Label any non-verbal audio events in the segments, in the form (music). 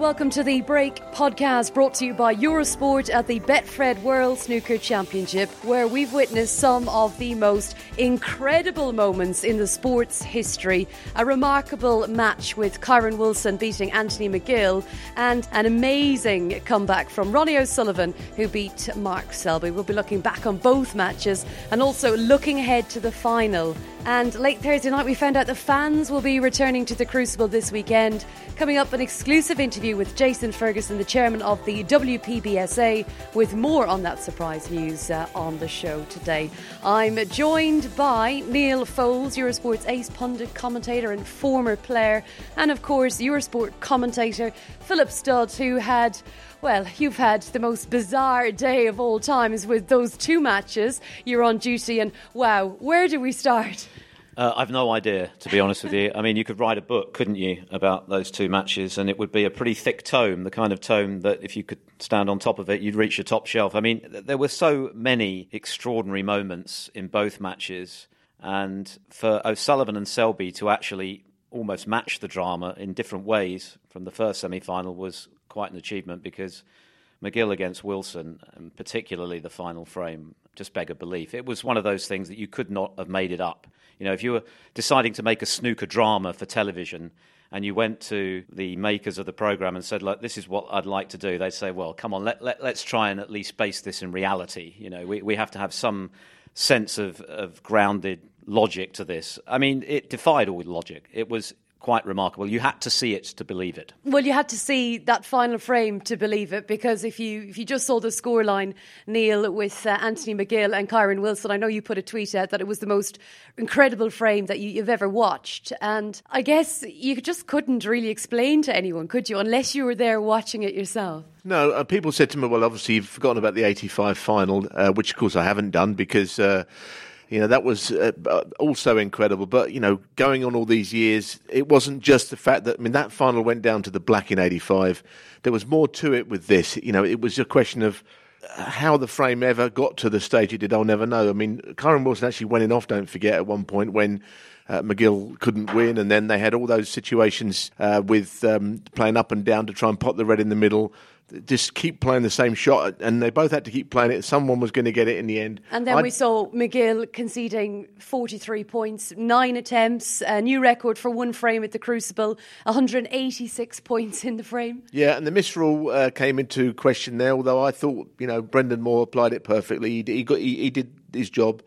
Welcome to the Break podcast brought to you by Eurosport at the Betfred World Snooker Championship, where we've witnessed some of the most incredible moments in the sport's history. A remarkable match with Kyren Wilson beating Anthony McGill, and an amazing comeback from Ronnie O'Sullivan, who beat Mark Selby. We'll be looking back on both matches and also looking ahead to the final. And late Thursday night, we found out the fans will be returning to the Crucible this weekend. Coming up, an exclusive interview with Jason Ferguson, the chairman of the WPBSA, with more on that surprise news uh, on the show today. I'm joined by Neal Foulds, Eurosport's ace pundit, commentator, and former player, and of course, Eurosport commentator Philip Studd, who had well, you've had the most bizarre day of all times with those two matches. You're on duty, and wow, where do we start? Uh, I've no idea, to be honest with you. I mean, you could write a book, couldn't you, about those two matches, and it would be a pretty thick tome, the kind of tome that if you could stand on top of it, you'd reach the top shelf. I mean, there were so many extraordinary moments in both matches, and for O'Sullivan and Selby to actually almost match the drama in different ways from the first semi final was quite an achievement because McGill against Wilson, and particularly the final frame, just beg a belief. It was one of those things that you could not have made it up. You know, if you were deciding to make a snooker drama for television and you went to the makers of the program and said, "Look, this is what I'd like to do," they'd say, "Well, come on, let, let, us try and at least base this in reality. You know, we, we have to have some sense of, of grounded logic to this. I mean, it defied all logic. It was quite remarkable. You had to see it to believe it. Well, you had to see that final frame to believe it because if you if you just saw the scoreline, Neal, with uh, Anthony McGill and Kyren Wilson, I know you put a tweet out that it was the most incredible frame that you, have ever watched, and I guess you just couldn't really explain to anyone, could you, unless you were there watching it yourself. No, uh, people said to me, "Well, obviously you've forgotten about the '85 final," uh, which of course I haven't done because uh, you know, that was uh, also incredible. But, you know, going on all these years, it wasn't just the fact that, I mean, that final went down to the black in 85. There was more to it with this. You know, it was a question of uh, how the frame ever got to the stage it did, I'll never know. I mean, Kyren Wilson actually went in off, don't forget, at one point when uh, McGill couldn't win, and then they had all those situations uh, with um, playing up and down to try and pot the red in the middle just keep playing the same shot, and they both had to keep playing it. Someone was going to get it in the end. And then I'd... we saw McGill conceding 43 points, nine attempts, a new record for one frame at the Crucible, 186 points in the frame. Yeah, and the misrule uh, came into question there, although I thought, you know, Brendan Moore applied it perfectly. He, he, got, he, he did his job.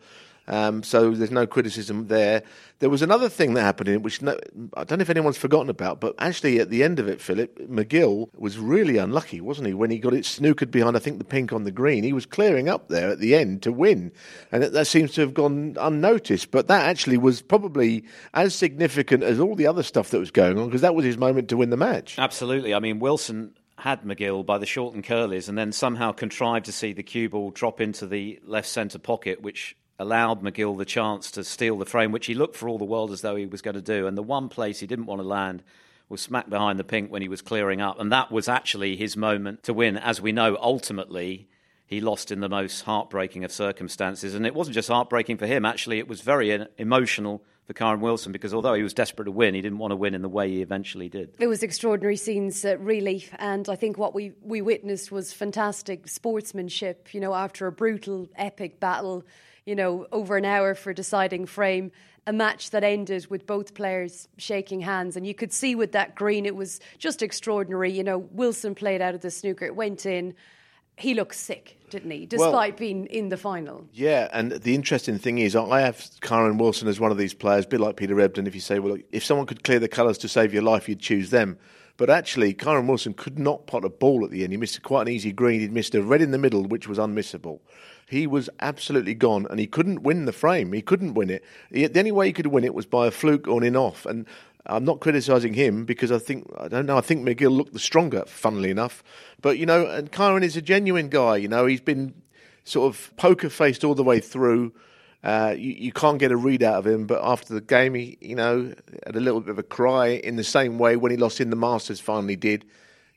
Um, so there's no criticism there. There was another thing that happened in it, which no, I don't know if anyone's forgotten about, but actually at the end of it, Philip, McGill was really unlucky, wasn't he, when he got it snookered behind, I think, the pink on the green. He was clearing up there at the end to win. And that, that seems to have gone unnoticed. But that actually was probably as significant as all the other stuff that was going on, because that was his moment to win the match. Absolutely. I mean, Wilson had McGill by the short and curlies and then somehow contrived to see the cue ball drop into the left centre pocket, which allowed McGill the chance to steal the frame, which he looked for all the world as though he was going to do. And the one place he didn't want to land was smack behind the pink when he was clearing up. And that was actually his moment to win. As we know, ultimately, he lost in the most heartbreaking of circumstances. And it wasn't just heartbreaking for him, actually, it was very emotional for Kyren Wilson because although he was desperate to win, he didn't want to win in the way he eventually did. It was extraordinary scenes, uh, really, and I think what we, we witnessed was fantastic sportsmanship. You know, after a brutal, epic battle, you know, over an hour for deciding frame. A match that ended with both players shaking hands, and you could see with that green, it was just extraordinary. You know, Wilson played out of the snooker, it went in. He looked sick, didn't he? Despite well, being in the final. Yeah, and the interesting thing is, I have Kyren Wilson as one of these players, a bit like Peter Ebdon. If you say, well, if someone could clear the colours to save your life, you'd choose them. But actually, Kyren Wilson could not pot a ball at the end. He missed quite an easy green. He'd missed a red in the middle, which was unmissable he was absolutely gone and he couldn't win the frame. He couldn't win it. He, the only way he could win it was by a fluke on in off. And I'm not criticising him because I think I don't know. I think McGill looked the stronger, funnily enough. But you know, and Kyren is a genuine guy. You know, he's been sort of poker faced all the way through. Uh, you, you, can't get a read out of him, but after the game, he you know had a little bit of a cry in the same way when he lost in the Masters. Finally, did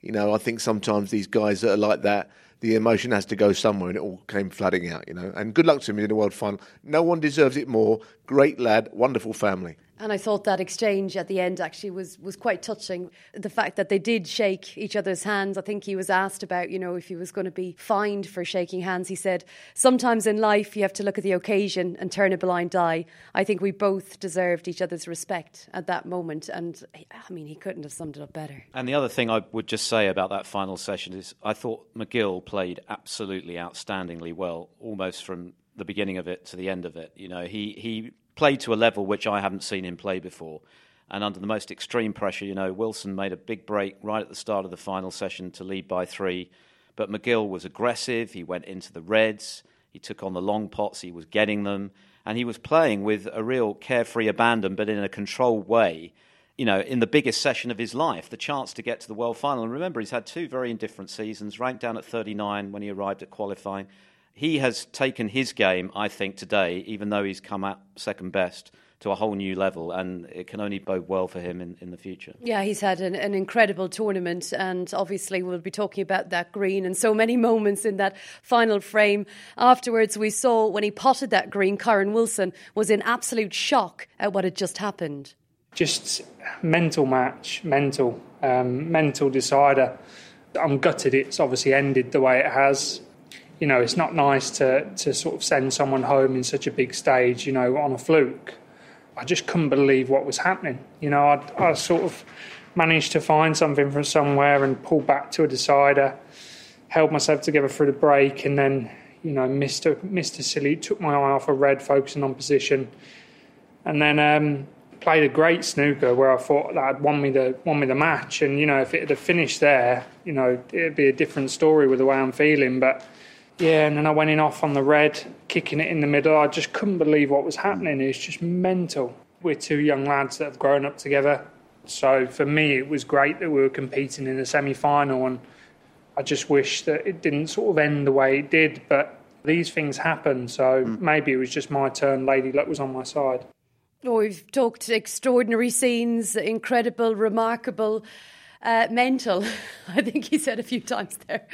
you know? I think sometimes these guys that are like that, the emotion has to go somewhere, and it all came flooding out. You know, and good luck to him in the World Final. No one deserves it more. Great lad, wonderful family. And I thought that exchange at the end actually was, was quite touching. The fact that they did shake each other's hands. I think he was asked about, you know, if he was going to be fined for shaking hands. He said, Sometimes in life you have to look at the occasion and turn a blind eye. I think we both deserved each other's respect at that moment. And I mean, he couldn't have summed it up better. And the other thing I would just say about that final session is I thought McGill played absolutely outstandingly well, almost from the beginning of it to the end of it. You know, he, he played to a level which I haven't seen him play before. And under the most extreme pressure, you know, Wilson made a big break right at the start of the final session to lead by three. But McGill was aggressive. He went into the reds. He took on the long pots. He was getting them. And he was playing with a real carefree abandon, but in a controlled way. You know, in the biggest session of his life, the chance to get to the world final. And remember, he's had two very indifferent seasons, ranked down at 39 when he arrived at qualifying he has taken his game, I think, today, even though he's come out second best, to a whole new level, and it can only bode well for him in, in the future. Yeah, he's had an, an, incredible tournament, and obviously we'll be talking about that green and so many (laughs) moments in that final frame. Afterwards, we saw when he potted that green, Kyren Wilson was in absolute shock at what had just happened. Just mental match, mental, um, mental decider. I'm gutted it's obviously ended the way it has you know, it's not nice to, to sort of send someone home in such a big stage, you know, on a fluke. I just couldn't believe what was happening. You know, I, I sort of managed to find something from somewhere and pull back to a decider, held myself together through the break, and then, you know, missed a silly, took my eye off a red, focusing on position. And then um, played a great snooker where I thought that had won me the won me the match. And you know, if it had finished there, you know, it'd be a different story with the way I'm feeling. But yeah, and then I went in off on the red, kicking it in the middle. I just couldn't believe what was happening. It's just mental. We're two young lads that have grown up together. So for me, it was great that we were competing in the semi final. And I just wish that it didn't sort of end the way it did. But these things happen. So mm. maybe it was just my turn. Lady Luck was on my side. Oh, we've talked extraordinary scenes, incredible, remarkable, uh, mental. (laughs) I think he said a few times there.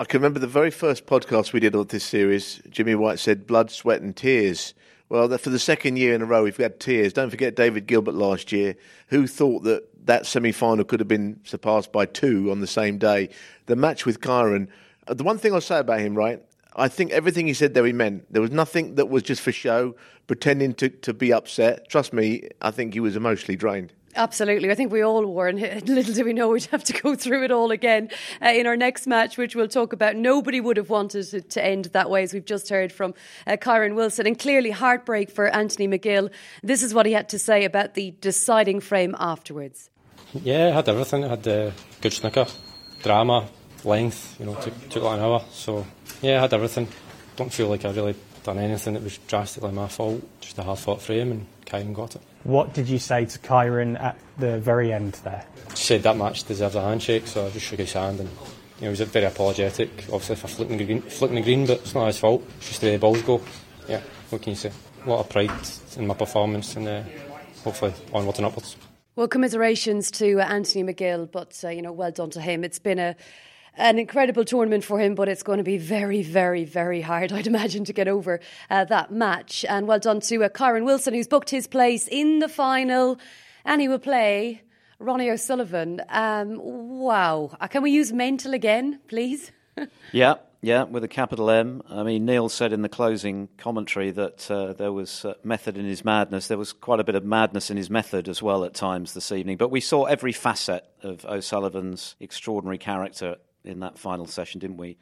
I can remember the very first podcast we did of this series. Jimmy White said blood, sweat, and tears. Well, for the second year in a row, we've had tears. Don't forget David Gilbert last year, who thought that that semi final could have been surpassed by two on the same day. The match with Kyren, uh, the one thing I'll say about him, right? I think everything he said there he meant. There was nothing that was just for show, pretending to, to be upset. Trust me, I think he was emotionally drained. Absolutely. I think we all were, and (laughs) little do we know we'd have to go through it all again uh, in our next match, which we'll talk about. Nobody would have wanted it to end that way, as we've just heard from uh, Kyren Wilson, and clearly heartbreak for Anthony McGill. This is what he had to say about the deciding frame afterwards. Yeah, I had everything. I had the good snooker, drama, length, you know, took, took like an hour. So, yeah, I had everything. Don't feel like I really done anything that was drastically my fault. Just a hard fought frame, and Kyren got it. What did you say to Kyren at the very end there? She said that match deserves a handshake, so I just shook his hand and you know, he was very apologetic, obviously for flicking the green, flicking the green, but it's not his fault. It's just the way the balls go. Yeah, what can you say? A lot of pride in my performance and uh, hopefully onwards and upwards. Well, commiserations to Anthony McGill, but uh, you know, well done to him. It's been a an incredible tournament for him, but it's going to be very, very, very hard, I'd imagine, to get over uh, that match. And well done to uh, Kyren Wilson, who's booked his place in the final, and he will play Ronnie O'Sullivan. Um, wow. Uh, can we use mental again, please? (laughs) yeah. Yeah, with a capital M. I mean, Neal said in the closing commentary that uh, there was uh, method in his madness. There was quite a bit of madness in his method as well at times this evening. But we saw every facet of O'Sullivan's extraordinary character in that final session, didn't we?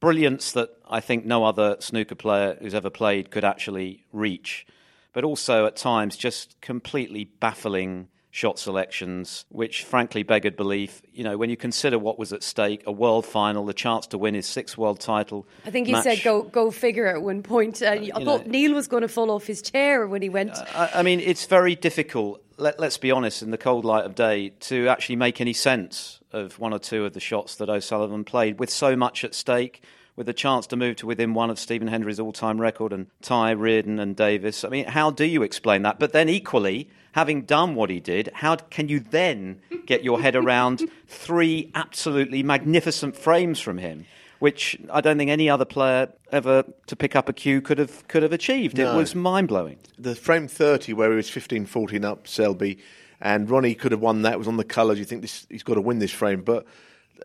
Brilliance that I think no other snooker player who's ever played could actually reach, but also at times just completely baffling shot selections, which frankly beggared belief. You know, when you consider what was at stake, a world final, the chance to win his sixth world title. I think he match. said go go figure at one point. Uh, I thought know- Neal was going to fall off his chair when he went. I, I mean, it's very difficult. Let, let's be honest, in the cold light of day, to actually make any sense of one or two of the shots that O'Sullivan played, with so much at stake, with a chance to move to within one of Stephen Hendry's all-time record, and tie Reardon and Davis. I mean, how do you explain that? But then, equally, having done what he did, how can you then get your head around (laughs) three absolutely magnificent frames from him? Which I don't think any other player ever to pick up a cue could have could have achieved. It was mind blowing. the frame 30 where he was 15 14 up Selby and Ronnie could have won that was on the colours you think this, he's got to win this frame but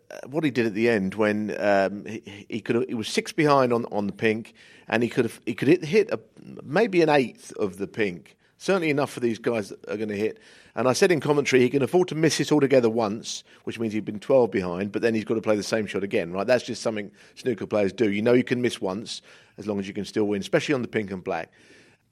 uh, what he did at the end when um, he, he could have, he was six behind on on the pink and he could have he could hit, hit a, maybe an eighth of the pink certainly enough for these guys that are going to hit. And I said in commentary he can afford to miss it altogether once which means he'd been 12 behind but then he's got to play the same shot again right? That's just something snooker players do. You know you can miss once as long as you can still win especially on the pink and black.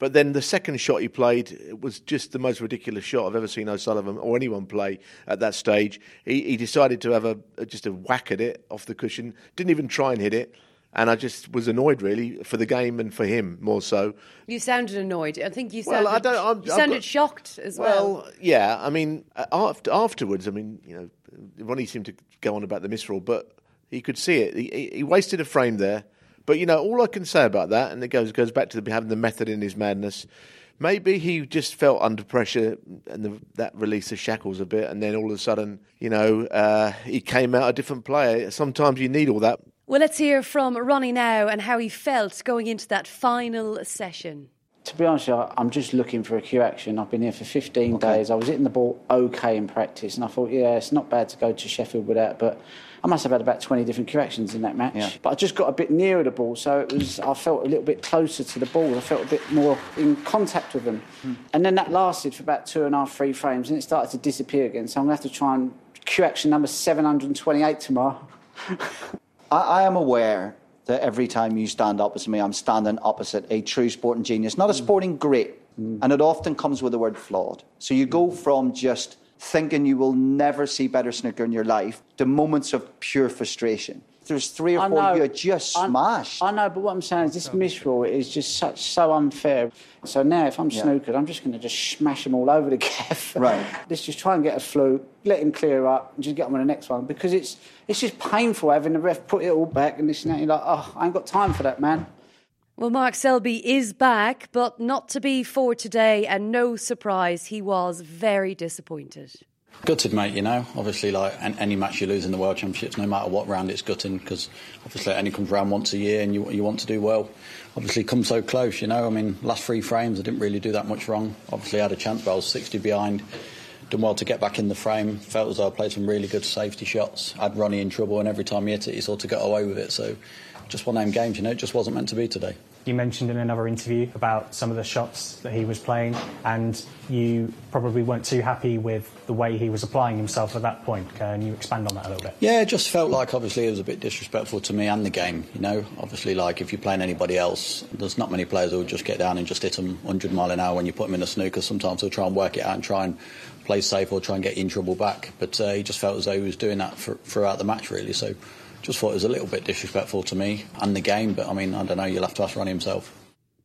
But then the second shot he played was just the most ridiculous shot I've ever seen O'Sullivan or anyone play at that stage. He, he decided to have a just a whack at it off the cushion, didn't even try and hit it, and I just was annoyed really for the game and for him more so. You sounded annoyed. I think you Well, sounded, I don't- I'm- you I've sounded got- shocked as well. Well, yeah, I mean uh, after, afterwards, I mean you know Ronnie seemed to go on about the misrule, but he could see it. He, he- he wasted a frame there. But you know all I can say about that, and it goes goes back to the, having the method in his madness. Maybe he just felt under pressure and the, that released the shackles a bit, and then all of a sudden, you know, uh, he came out a different player. Sometimes you need all that. Well, let's hear from Ronnie now and how he felt going into that final session. To be honest, I'm just looking for a cue action. I've been here for 15 days. I was hitting the ball okay in practice, and I thought, yeah, it's not bad to go to Sheffield with that. But I must have had about 20 different cue actions in that match. But I just got a bit nearer the ball, so it was. I felt a little bit closer to the ball. I felt a bit more in contact with them. Hmm. And then that lasted for about two and a half, three frames, and it started to disappear again. So I'm going to have to try and cue action number 728 tomorrow. (laughs) I, I am aware that every time you stand opposite me, I'm standing opposite a true sporting genius, not a mm. sporting great. Mm. And it often comes with the word flawed. So you go mm. from just thinking you will never see better snooker in your life to moments of pure frustration. There's three or I four know. you just I- smashed. I know, but what I'm saying is this misrule is just such so unfair. So now, if I'm snookered, I'm just going to just smash them all over the (laughs) gaff. Right. Let's just try and get a fluke, let him clear up, and just get on with the next one because it's it's just painful having the ref put it all back and this and that. You're like, oh, I ain't got time for that, man. Well, Mark Selby is back, but not to be for today, and no surprise, he was very disappointed. Gutted, mate. You know, obviously, like any match you lose in the World Championships, no matter what round, it's gutting because obviously it only comes around once a year, and you you want to do well. Obviously, come so close. You know, I mean, last three frames, I didn't really do that much wrong. Obviously, I had a chance, but I was 60 behind. Done well to get back in the frame. Felt as though I played some really good safety shots. Had Ronnie in trouble, and every time he hit it, he sort of got away with it. So, just one of them games. You know, it just wasn't meant to be today. You mentioned in another interview about some of the shots that he was playing, and you probably weren't too happy with the way he was applying himself at that point. Can you expand on that a little bit? Yeah, it just felt like obviously it was a bit disrespectful to me and the game. You know, obviously, like if you're playing anybody else, there's not many players who will just get down and just hit them 100 mile an hour when you put them in a snooker. Sometimes they'll try and work it out and try and play safe or try and get you in trouble back. But uh, he just felt as though he was doing that for, throughout the match, really. So just thought it was a little bit disrespectful to me and the game. But I mean, I don't know. You'll have to ask Ronnie himself.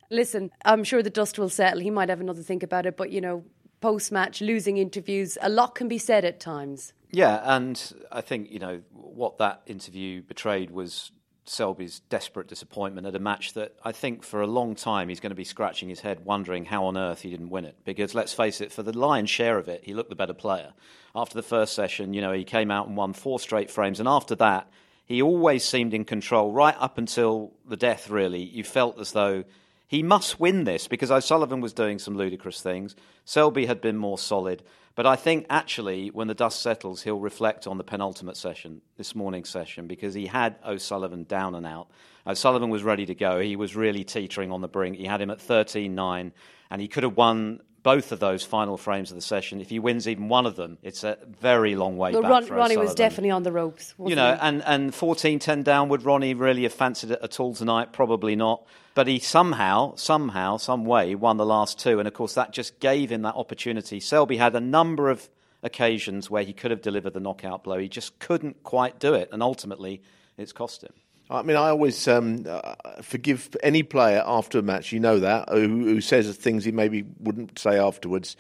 Listen, I'm sure the dust will settle. He might have another think about it, but you know, post match, losing interviews, a lot can be said at times. Yeah, and I think you know what that interview betrayed was Selby's desperate disappointment at a match that I think for a long time he's going to be scratching his head, wondering how on earth he didn't win it. Because let's face it, for the lion's share of it, he looked the better player. After the first session, you know, he came out and won four straight frames, and after that, he always seemed in control right up until the death. Really, you felt as though. He must win this because O'Sullivan was doing some ludicrous things. Selby had been more solid. But I think actually, when the dust settles, he'll reflect on the penultimate session, this morning's session, because he had O'Sullivan down and out. O'Sullivan was ready to go. He was really teetering on the brink. He had him at 13 9, and he could have won both of those final frames of the session. If he wins even one of them, it's a very long way well, back. Ron, Ronnie was definitely on the ropes. You know, and, and 14 10 down, would Ronnie really have fancied it at all tonight? Probably not. But he somehow, somehow, some way won the last two. And of course, that just gave him that opportunity. Selby had a number of occasions where he could have delivered the knockout blow. He just couldn't quite do it. And ultimately, it's cost him. I mean, I always um, uh, forgive any player after a match, you know that, who, who says things he maybe wouldn't say afterwards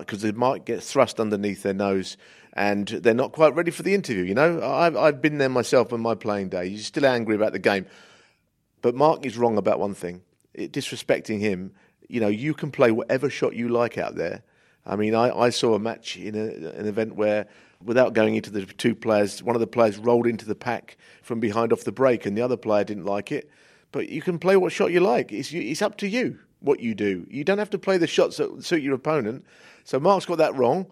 because uh, they might get thrust underneath their nose and they're not quite ready for the interview. You know, I've, I've been there myself in my playing days. You're still angry about the game. But Mark is wrong about one thing it, disrespecting him. You know, you can play whatever shot you like out there. I mean, I, I saw a match in a, an event where, without going into the two players, one of the players rolled into the pack from behind off the break, and the other player didn't like it. But you can play what shot you like. It's, it's up to you what you do. You don't have to play the shots that suit your opponent. So Mark's got that wrong.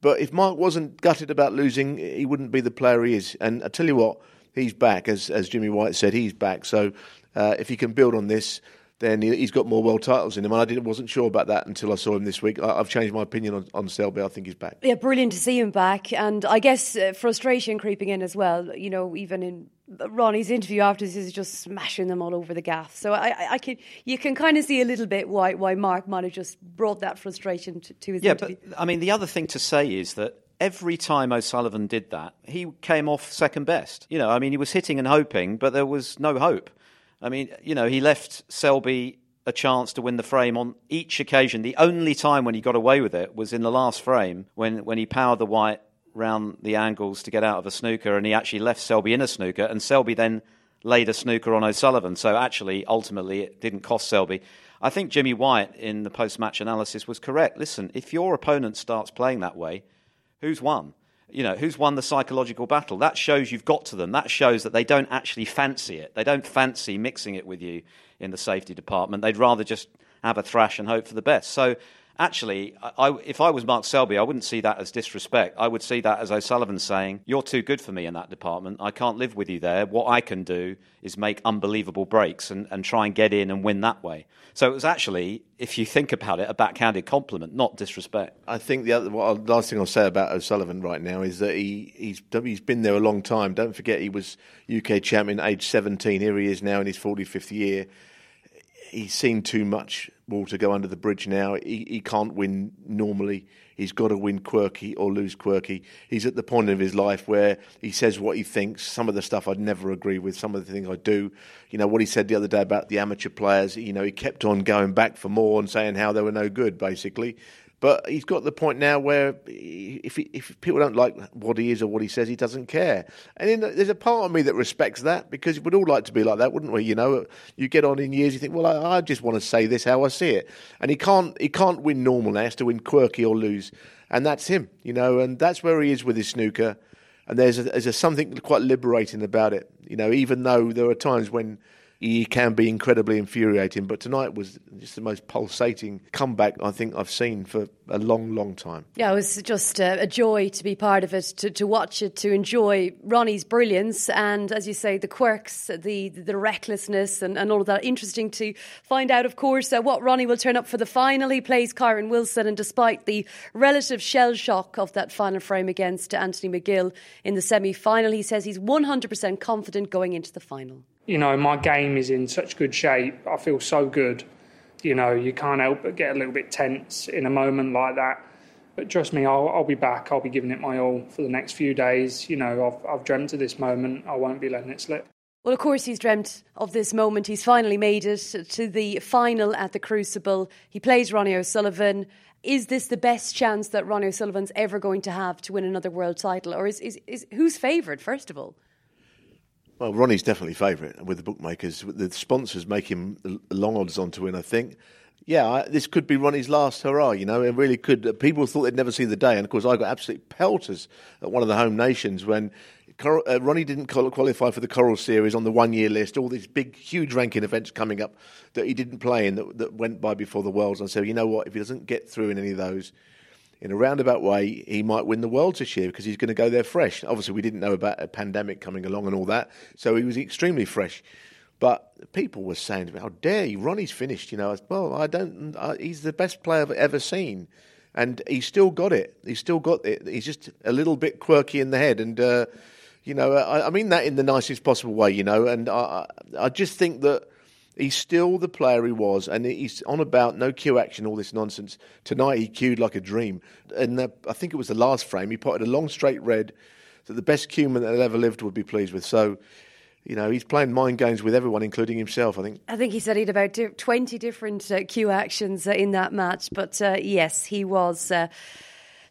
But if Mark wasn't gutted about losing, he wouldn't be the player he is. And I tell you what, he's back, as as Jimmy White said, he's back. So uh, if he can build on this, then he's got more world titles in him. And I didn't, wasn't sure about that until I saw him this week. I, have changed my opinion on, on Selby. I think he's back. Yeah, brilliant to see him back. And I guess uh, frustration creeping in as well. You know, even in Ronnie's interview after this is just smashing them all over the gaff. So I, I, I can you can kind of see a little bit why why Mark might have just brought that frustration to, to his yeah, interview. but I mean the other thing to say is that every time O'Sullivan did that, he came off second best. You know, I mean he was hitting and hoping, but there was no hope. I mean, you know, he left Selby a chance to win the frame on each occasion. The only time when he got away with it was in the last frame when, when he powered the white round the angles to get out of a snooker, and he actually left Selby in a snooker, and Selby then laid a snooker on O'Sullivan. So actually, ultimately, it didn't cost Selby. I think Jimmy White in the post match analysis was correct. Listen, if your opponent starts playing that way, who's won? You know, who's won the psychological battle? That shows you've got to them. That shows that they don't actually fancy it. They don't fancy mixing it with you in the safety department. They'd rather just have a thrash and hope for the best. So actually, I, if I was Mark Selby, I wouldn't see that as disrespect. I would see that as O'Sullivan saying, You're too good for me in that department. I can't live with you there. What I can do is make unbelievable breaks and, and try and get in and win that way. So it was actually, if you think about it, a backhanded compliment, not disrespect. I think the other well, last thing I'll say about O'Sullivan right now is that he, he's he's been there a long time. Don't forget he was UK champion age 17. Here he is now in his 45th year. He's seen too much water go under the bridge now. He, he can't win normally. He's got to win quirky or lose quirky. He's at the point of his life where he says what he thinks. Some of the stuff I'd never agree with. Some of the things I do. You know what he said the other day about the amateur players. You know he kept on going back for more and saying how they were no good, basically. But he's got the point now where if he, if people don't like what he is or what he says, he doesn't care. And there's a part of me that respects that because we'd all like to be like that, wouldn't we? You know, you get on in years, you think, well, I, I just want to say this how I see it, and he can't he can't win normal now. He has to win quirky or lose, and that's him. You know, and that's where he is with his snooker. And there's a, there's a something quite liberating about it. You know, even though there are times when he can be incredibly infuriating. But tonight was just the most pulsating comeback I think I've seen for a long, long time. Yeah, it was just a, a joy to be part of it, to, to watch it, to enjoy Ronnie's brilliance, and as you say, the quirks, the the recklessness, and, and all of that. Interesting to find out, of course, uh, what Ronnie will turn up for the final. He plays Kyren Wilson, and despite the relative shell shock of that final frame against Anthony McGill in the semi final, he says he's 100% confident going into the final you know, my game is in such good shape. I feel so good. You know, you can't help but get a little bit tense in a moment like that. But trust me, I'll, I'll be back. I'll be giving it my all for the next few days. You know, I've, I've dreamt of this moment. I won't be letting it slip. Well, of course, he's dreamt of this moment. He's finally made it to the final at the Crucible. He plays Ronnie O'Sullivan. Is this the best chance that Ronnie O'Sullivan's ever going to have to win another world title? Or is, is, is who's favoured, first of all? Well, Ronnie's definitely favourite with the bookmakers. The sponsors make him long odds on to win, I think. Yeah, I, this could be Ronnie's last hurrah, you know, it really could. People thought they'd never see the day. And of course, I got absolute pelters at one of the home nations when uh, Ronnie didn't qualify for the Coral Series on the one year list, all these big, huge ranking events coming up that he didn't play in that, that went by before the Worlds. And so, you know what, if he doesn't get through in any of those, in a roundabout way, he might win the world this year because he's going to go there fresh. Obviously, we didn't know about a pandemic coming along and all that, so he was extremely fresh. But people were saying to me, "How dare you? Ronnie's finished." You know, well, I don't. I, he's the best player I've ever seen, and he's still got it. He's still got it. He's just a little bit quirky in the head, and uh, you know, I, I, mean that in the nicest possible way. You know, and I, I just think that he's still the player he was, and he's on about no cue action, all this nonsense. Tonight he cued like a dream, and the, I think it was the last frame he potted a long straight red that the best cueman that ever lived would be pleased with. So. You know, he's playing mind games with everyone, including himself, I think. I think he said he had about 20 different uh, cue actions uh, in that match. But uh, yes, he was uh,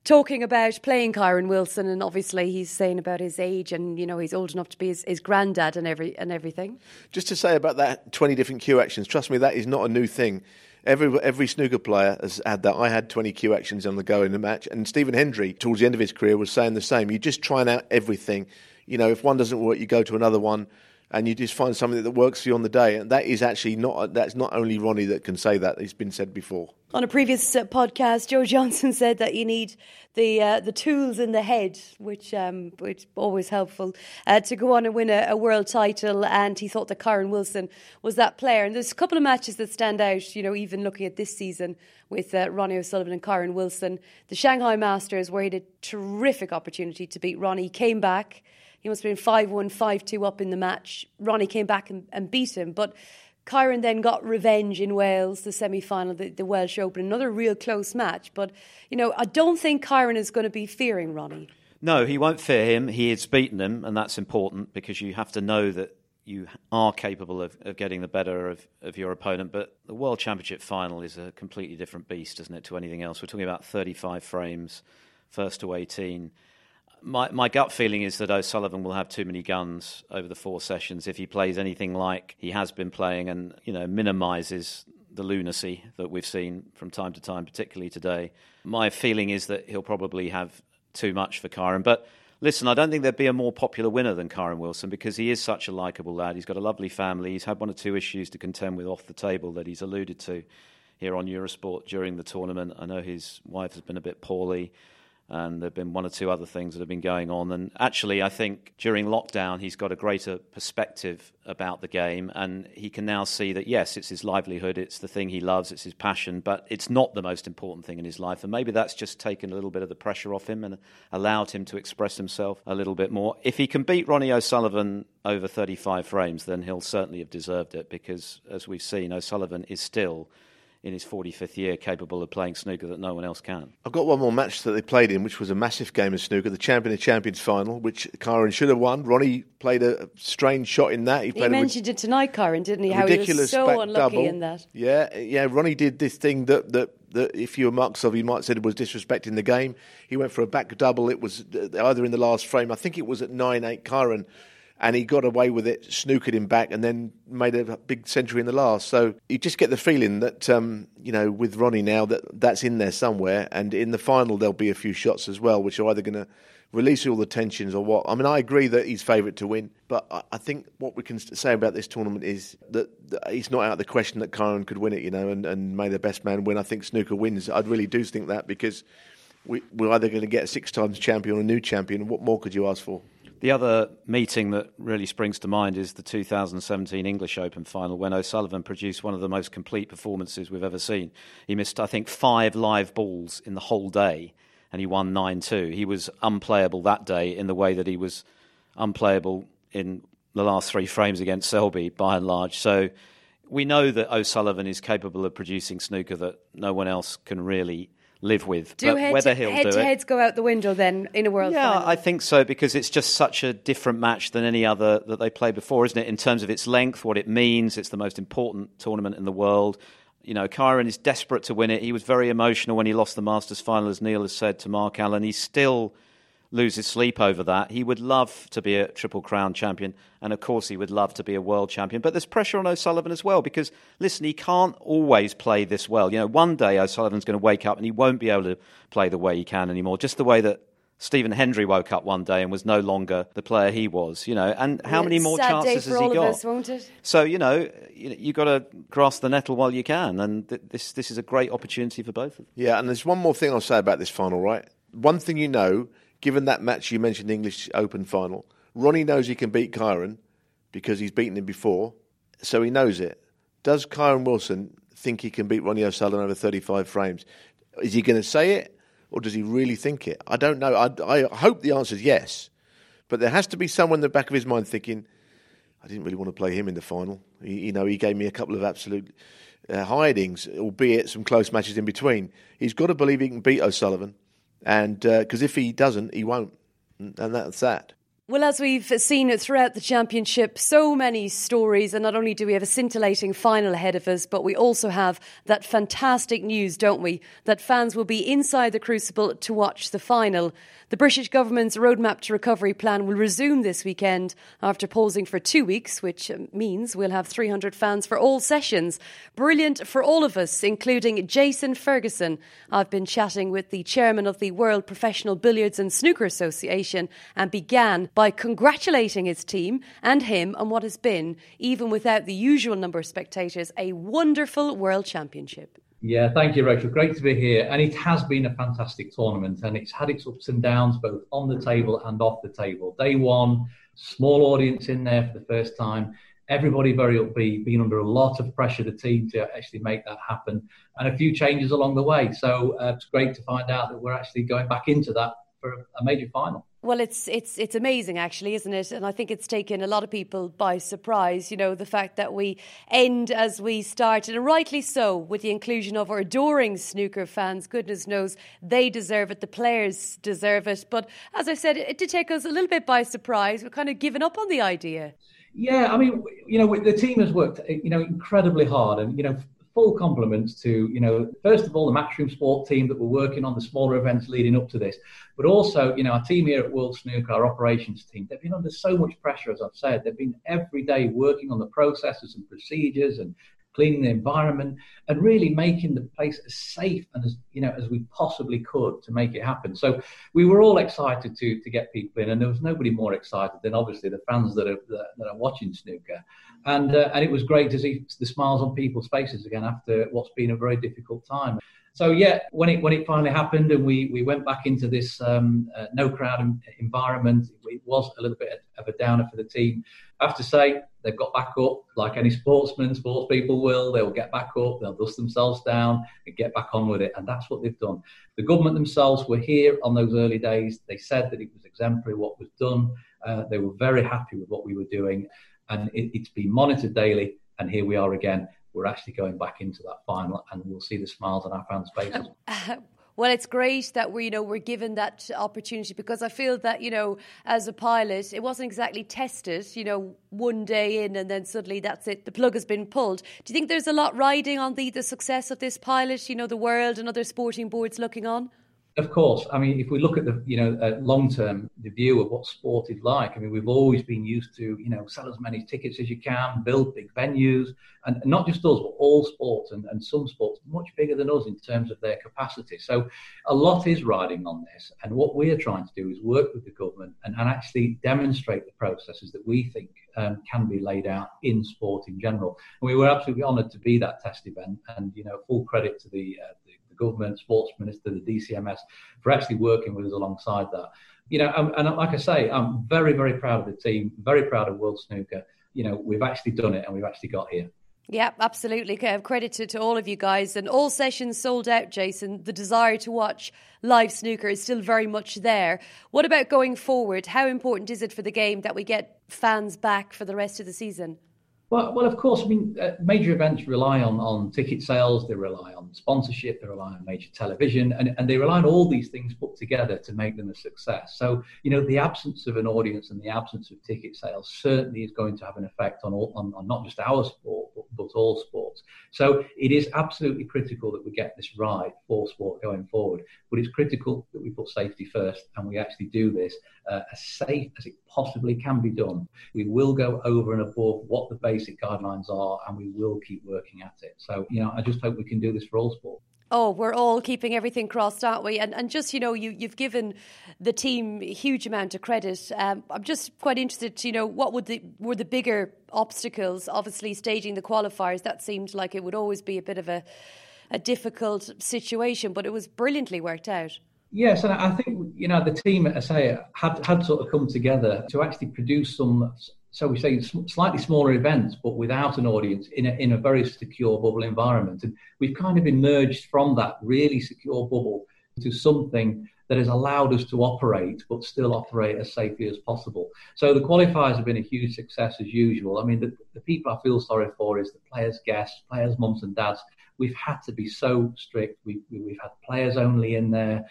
talking about playing Kyren Wilson, and obviously he's saying about his age, and you know he's old enough to be his, his granddad and every and everything. Just to say about that twenty different cue actions, trust me, that is not a new thing. Every every snooker player has had that. I had 20 cue actions on the go in the match, and Stephen Hendry, towards the end of his career, was saying the same. You're just trying out everything. You know, if one doesn't work, you go to another one and you just find something that works for you on the day. And that is actually not that's not only Ronnie that can say that. It's been said before. On a previous uh, podcast, Joe Johnson (laughs) said that you need the uh, the tools in the head, which um, which always helpful uh, to go on and win a, a, world title. And he thought that Kyren Wilson was that player. And there's a couple of matches that stand out. You know, even looking at this season with uh, Ronnie O'Sullivan and Kyren Wilson, the Shanghai Masters, where he had a terrific opportunity to beat Ronnie, came back he must have been 5 1, 5 2 up in the match. Ronnie came back and, and beat him. But Kyren then got revenge in Wales, the semi final, the, the, Welsh Open, another real close match. But, you know, I don't think Kyren is going to be fearing Ronnie. No, he won't fear him. He has beaten him, and that's important because you have to know that you are capable of, of getting the better of, of your opponent. But the World Championship final is a completely different beast, isn't it, to anything else? We're talking about 35 frames, first to 18 my, my gut feeling is that O'Sullivan will have too many guns over the four sessions if he plays anything like he has been playing and you know minimises the lunacy that we've seen from time to time, particularly today. My feeling is that he'll probably have too much for Kyren. But listen, I don't think there'd be a more popular winner than Kyren Wilson because he is such a likeable lad. He's got a lovely family. He's had one or two issues to contend with off the table that he's alluded to here on Eurosport during the tournament. I know his wife has been a bit poorly and there have been one or two other things that have been going on. And actually, I think during lockdown, he's got a greater perspective about the game, and he can now see that yes, it's his livelihood, it's the thing he loves, it's his passion, but it's not the most important thing in his life. And maybe that's just taken a little bit of the pressure off him and allowed him to express himself a little bit more. If he can beat Ronnie O'Sullivan over 35 frames, then he'll certainly have deserved it because, as we've seen, O'Sullivan is still in his 45th year capable of playing snooker that no one else can. I've got one more match that they played in, which was a massive game of snooker, the Champion of Champions final, which Kyren should have won. Ronnie played a strange shot in that. He, he mentioned it tonight, Kyren, didn't he? How he was so unlucky double. in that. Yeah, yeah. Ronnie did this thing that that. That if you were Mark of, you might have said it was disrespecting the game. He went for a back double. It was uh, either in the last frame. I think it was at nine eight. Kyren and he got away with it, snookered him back, and then made a big century in the last. So you just get the feeling that um, you know with Ronnie now that that's in there somewhere, and in the final there'll be a few shots as well, which are either going to release all the tensions or what. I mean, I agree that he's favourite to win, but I think what we can say about this tournament is that it's not out of the question that Kyren could win it, you know, and, and may the best man win. I think snooker wins. I really do think that because we, we're either going to get a six times champion or a new champion. What more could you ask for? The other meeting that really springs to mind is the 2017 English Open final when O'Sullivan produced one of the most complete performances we've ever seen. He missed, I think, five live balls in the whole day and he won 9 2. He was unplayable that day in the way that he was unplayable in the last three frames against Selby by and large. So we know that O'Sullivan is capable of producing snooker that no one else can really live with. Do but head whether to, he'll head do to it, heads go out the window then in a world yeah, final? I think so because it's just such a different match than any other that they played before, isn't it? In terms of its length, what it means, it's the most important tournament in the world. You know, Kyren is desperate to win it. He was very emotional when he lost the Masters final, as Neal has said to Mark Allen. He's still loses sleep over that. He would love to be a Triple Crown champion, and of course, he would love to be a world champion. But there's pressure on O'Sullivan as well because, listen, he can't always play this well. You know, one day O'Sullivan's going to wake up and he won't be able to play the way he can anymore, just the way that. Stephen Hendry woke up one day and was no longer the player he was, you know. And how yeah, many more chances has he got? Us, so you know, you you got to grasp the nettle while you can, and th- this this is a great opportunity for both of them. Yeah, and there's one more thing I'll say about this final, right? One thing you know given that match you mentioned, the English Open final, Ronnie knows he can beat Kyren because he's beaten him before. so he knows it. Does Kyren Wilson think he can beat Ronnie O'Sullivan over 35 frames? Is he going to say it, or does he really think it? I don't know. I, I hope the answer is yes, but there has to be someone in the back of his mind thinking, I didn't really want to play him in the final. He, you know, he gave me a couple of absolute uh, hidings, albeit some close matches in between. He's got to believe he can beat O'Sullivan, and because uh, if he doesn't, he won't, and that's that. Well, as we've seen throughout the championship, so many stories, and not only do we have a scintillating final ahead of us, but we also have that fantastic news, don't we? That fans will be inside the Crucible to watch the final. The British government's Roadmap to Recovery plan will resume this weekend after pausing for two weeks, which um, means we'll have 300 fans for all sessions. Brilliant for all of us, including Jason Ferguson. I've been chatting with the chairman of the World Professional Billiards and Snooker Association and began by congratulating his team and him on what has been, even without the usual number of spectators, a wonderful World Championship. Yeah, thank you, Rachel. Great to be here. And it has been a fantastic tournament, and it's had its ups and downs both on the table and off the table. Day one, small audience in there for the first time. Everybody very upbeat, being under a lot of pressure, the team to actually make that happen, and a few changes along the way. So uh, it's great to find out that we're actually going back into that for a major final. Well, it's it's it's amazing, actually, isn't it? And I think it's taken a lot of people by surprise. You know, the fact that we end as we started, and rightly so, with the inclusion of our adoring snooker fans. Goodness knows they deserve it. The players deserve it. But as I said, it, it did take us a little bit by surprise. We're kind of given up on the idea. Yeah, I mean, you know, the team has worked, you know, incredibly hard, and you know, full compliments to, you know, first of all, the Matchroom Sport team that were working on the smaller events leading up to this, but also, you know, our team here at World Snooker, our operations team, they've been under so much pressure, as I've said. They've been every day working on the processes and procedures and cleaning the environment and really making the place as safe and as you know as we possibly could to make it happen. So we were all excited to to get people in, and there was nobody more excited than obviously the fans that are that, are watching snooker. And uh, and it was great to see the smiles on people's faces again after what's been a very difficult time. So yeah, when it when it finally happened and we we went back into this um, uh, no crowd environment, it was a little bit of a downer for the team. I have to say they've got back up like any sportsman, sports people will. They'll get back up, they'll dust themselves down and get back on with it, and that's what they've done. The government themselves were here on those early days. They said that it was exemplary what was done. Uh, they were very happy with what we were doing, and it, it's been monitored daily. And here we are again we're actually going back into that final and we'll see the smiles on our fans' faces. (laughs) Well, it's great that we, you know, we're given that opportunity because I feel that, you know, as a pilot, it wasn't exactly tested, you know, one day in and then suddenly that's it, the plug has been pulled. Do you think there's a lot riding on the, the success of this pilot, you know, the world and other sporting boards looking on? Of course. I mean, if we look at the you know uh, long term, the view of what sport is like. I mean, we've always been used to you know sell as many tickets as you can, build big venues, and not just us, but all sports and, and some sports much bigger than us in terms of their capacity. So, a lot is riding on this, and what we are trying to do is work with the government and, and actually demonstrate the processes that we think um, can be laid out in sport in general. And we were absolutely honoured to be that test event, and you know, full credit to the, uh, government, sports minister, the DCMS, for actually working with us alongside that. You know, and, and like I say, I'm very, very proud of the team, very proud of World Snooker. You know, we've actually done it and we've actually got here. Yeah, absolutely. Credit to, to all of you guys. And all sessions sold out, Jason. The desire to watch live snooker is still very much there. What about going forward? How important is it for the game that we get fans back for the rest of the season? Well, well, of course. I mean, uh, major events rely on, on ticket sales. They rely on sponsorship. They rely on major television, and, and they rely on all these things put together to make them a success. So, you know, the absence of an audience and the absence of ticket sales certainly is going to have an effect on all, on, on not just our sport, but, but all sports. So, it is absolutely critical that we get this right for sport going forward. But it's critical that we put safety first, and we actually do this uh, as safe as it possibly can be done. We will go over and above what the basic guidelines are, and we will keep working at it. So, you know, I just hope we can do this for all sport. Oh, we're all keeping everything crossed, aren't we? And and just you know, you you've given the team a huge amount of credit. Um, I'm just quite interested. To, you know, what would the were the bigger obstacles? Obviously, staging the qualifiers that seemed like it would always be a bit of a a difficult situation, but it was brilliantly worked out. Yes, and I think you know the team, as I say, had had sort of come together to actually produce some so we say slightly smaller events, but without an audience in a, in a very secure bubble environment. And we've kind of emerged from that really secure bubble to something that has allowed us to operate, but still operate as safely as possible. So the qualifiers have been a huge success as usual. I mean, the, the people I feel sorry for is the players' guests, players' mums and dads. We've had to be so strict. We, we've had players only in there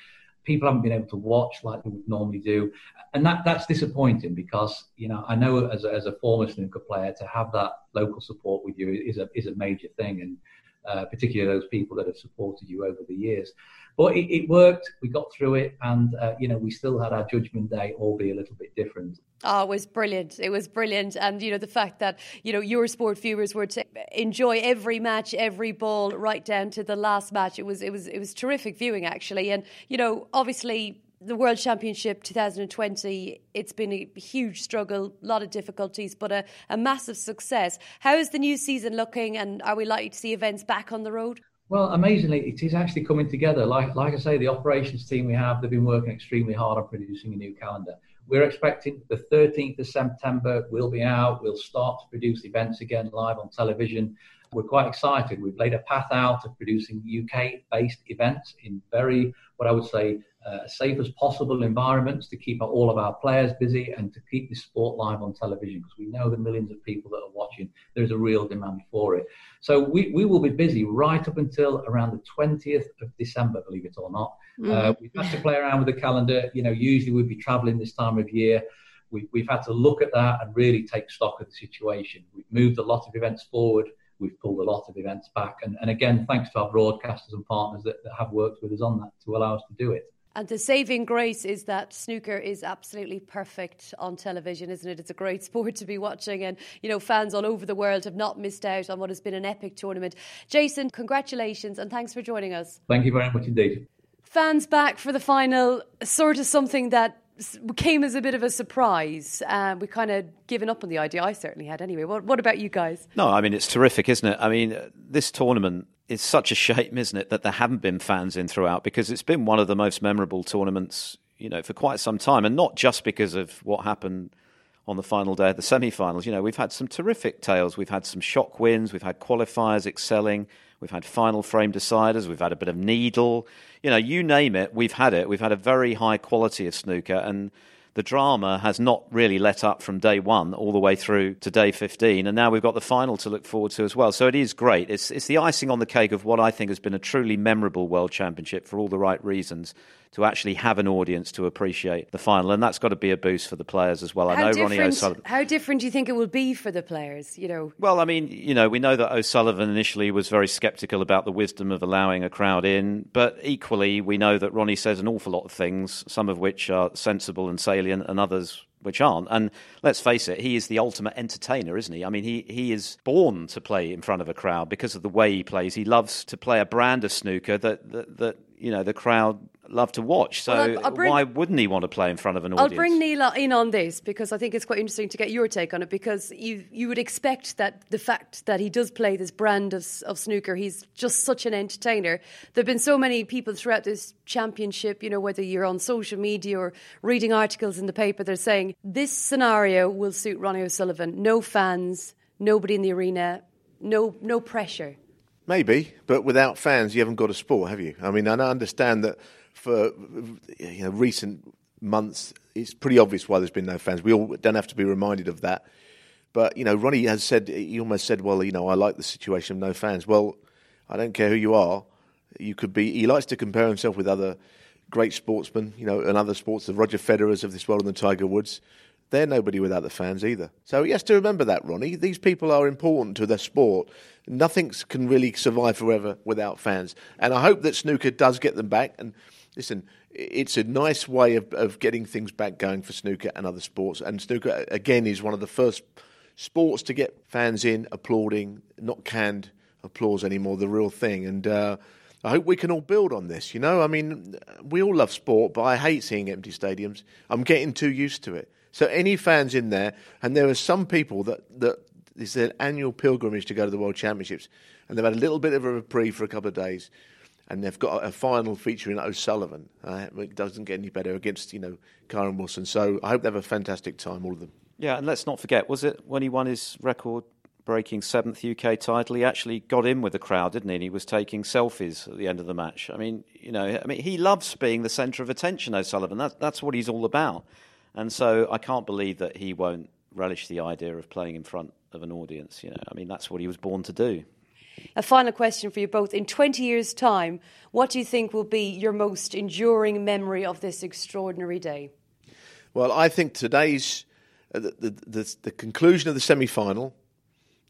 people haven't been able to watch like they would normally do, and that that's disappointing because you know I know as a, as a former snooker player to have that local support with you is a is a major thing, and uh, particularly those people that have supported you over the years. But it, it worked. We got through it, and uh, you know we still had our judgment day, albeit a little bit different. Oh, it was brilliant. It was brilliant. And, you know, the fact that, you know, your sport viewers were to enjoy every match, every ball, right down to the last match. It was, it was, it was terrific viewing, actually. And, you know, obviously the World Championship 2020, it's been a huge struggle, a lot of difficulties, but a, a massive success. How is the new season looking, and are we likely to see events back on the road? Well, amazingly, it is actually coming together. Like, like I say, the operations team we have, they've been working extremely hard on producing a new calendar. We're expecting the 13th of September, we'll be out, we'll start to produce events again live on television. We're quite excited. We've laid a path out of producing UK based events in very, what I would say, uh, safe as possible environments to keep all of our players busy and to keep this sport live on television because we know the millions of people that are watching. There's a real demand for it. So we, we will be busy right up until around the 20th of December, believe it or not. Mm. Uh, we've had to play around with the calendar. You know, usually we'd be traveling this time of year. We, we've had to look at that and really take stock of the situation. We've moved a lot of events forward. We've pulled a lot of events back. And, and again, thanks to our broadcasters and partners that, that have worked with us on that to allow us to do it. And the saving grace is that snooker is absolutely perfect on television, isn't it? It's a great (laughs) sport to be watching, and you know, fans all over the world have not missed out on what has been an epic tournament. Jason, congratulations and thanks for joining us. Thank you very much indeed. Fans back for the final, sort of something that came as a bit of a surprise. Uh, we kind of given up on the idea. I certainly had anyway. What, what about you guys? No, I mean it's terrific, isn't it? I mean this tournament is such a shame, isn't it, that there haven't been fans in throughout because it's been one of the most memorable tournaments, you know, for quite some time, and not just because of what happened on the final day of the semi-finals. You know, we've had some terrific tales. We've had some shock wins. We've had qualifiers excelling. We've had final frame deciders. We've had a bit of needle. You know, you name it, we've had it. We've had a very high quality of snooker, and the drama has not really let up from day one all the way through to day 15. And now we've got the final to look forward to as well. So it is great. It's, it's the icing on the cake of what I think has been a truly memorable World Championship for all the right reasons to actually have an audience to appreciate the final, and that's got to be a boost for the players as well. How I know Ronnie O'Sullivan. How different do you think it will be for the players? You know. Well, I mean, you know, we know that O'Sullivan initially was very sceptical about the wisdom of allowing a crowd in, but equally, we know that Ronnie says an awful lot of things, some of which are sensible and salient, and others which aren't. And let's face it, he is the ultimate entertainer, isn't he? I mean, he, he is born to play in front of a crowd because of the way he plays. He loves to play a brand of snooker that, that, that you know, the crowd love to watch. So well, I'll, I'll bring, why wouldn't he want to play in front of an audience? I'll bring Neal in on this because I think it's quite interesting to get your take on it. Because you you would expect that the fact that he does play this brand of, of snooker, he's just such an entertainer. There've been so many people throughout this championship. You know, whether you're on social media or reading articles in the paper, they're saying this scenario will suit Ronnie O'Sullivan. No fans, nobody in the arena, no no pressure. Maybe, but without fans, you haven't got a sport, have you? I mean, I understand that for you know, recent months, it's pretty obvious why there's been no fans. We all don't have to be reminded of that. But you know, Ronnie has said he almost said, "Well, you know, I like the situation of no fans." Well, I don't care who you are. You could be. He likes to compare himself with other great sportsmen, you know, and other sports, the Roger Federers of this world and the Tiger Woods. They're nobody without the fans either. So he has to remember that, Ronnie. These people are important to the sport. Nothing can really survive forever without fans. And I hope that snooker does get them back. And listen, it's a nice way of, of getting things back going for snooker and other sports. And snooker, again, is one of the first sports to get fans in applauding, not canned applause anymore, the real thing. And uh, I hope we can all build on this. You know, I mean, we all love sport, but I hate seeing empty stadiums. I'm getting too used to it. So any fans in there, and there are some people that that it's their annual pilgrimage to go to the World Championships, and they've had a little bit of a reprieve for a couple of days and they've got a final featuring O'Sullivan. Uh, it doesn't get any better against you know Kyren Wilson. So I hope they have a fantastic time, all of them. Yeah, and let's not forget, was it when he won his record breaking seventh UK title, he actually got in with the crowd, didn't he? And he was taking selfies at the end of the match. I mean, you know, I mean, he loves being the centre of attention, O'Sullivan. That's that's what he's all about. And so I can't believe that he won't relish the idea of playing in front of an audience. You know, I mean, that's what he was born to do. A final question for you both. In 20 years' time, what do you think will be your most enduring memory of this extraordinary day? Well, I think today's uh, the, the, the, the conclusion of the semi final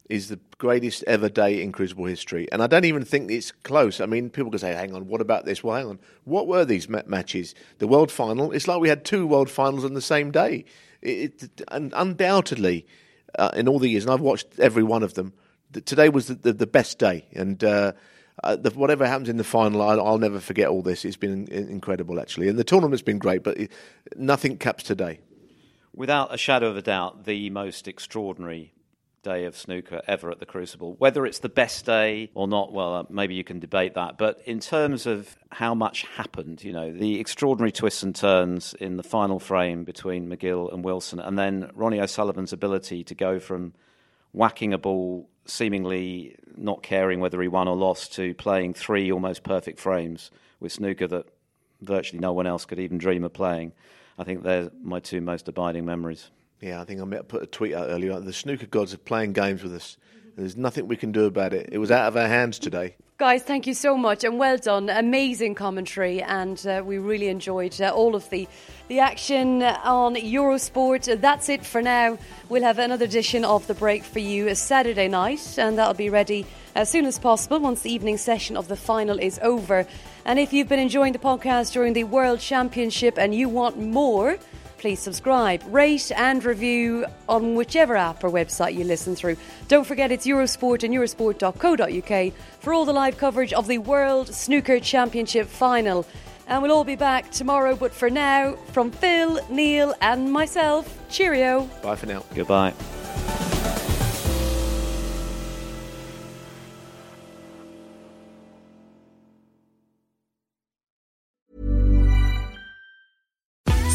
is the greatest ever day in Crucible history. And I don't even think it's close. I mean, people can say, hang on, what about this? Well, hang on. What were these matches? The World Final, it's like we had two World Finals on the same day. It, it, and undoubtedly, uh, in all the years, and I've watched every one of them, the, today was the, the, the, best day. And uh, uh, whatever happens in the final, I, will never forget all this. It's been incredible, actually. And the tournament's been great, but it, nothing caps today. Without a shadow of a doubt, the most extraordinary day of snooker ever at the Crucible. Whether it's the best day or not, well, uh, maybe you can debate that. But in terms of how much happened, you know, the extraordinary twists and turns in the final frame between McGill and Wilson, and then Ronnie O'Sullivan's ability to go from whacking a ball, seemingly not caring whether he won or lost, to playing three almost perfect frames with snooker that virtually no one else could even dream of playing. I think they're my two most abiding memories. Yeah, I think I put a tweet out earlier. The snooker gods are playing games with us. There's nothing we can do about it. It was out of our hands today. Guys, thank you so much and well done. Amazing commentary, and uh, we really enjoyed uh, all of the the action on Eurosport. That's it for now. We'll have another edition of the break for you Saturday night, and that'll be ready as soon as possible once the evening session of the final is over. And if you've been enjoying the podcast during the World Championship and you want more please subscribe, rate, and review on whichever app or website you listen through. Don't forget it's Eurosport and Eurosport.co.uk for all the live coverage of the World Snooker Championship final. And we'll all be back tomorrow, but for now, from Phil, Neal, and myself, cheerio. Bye for now. Goodbye.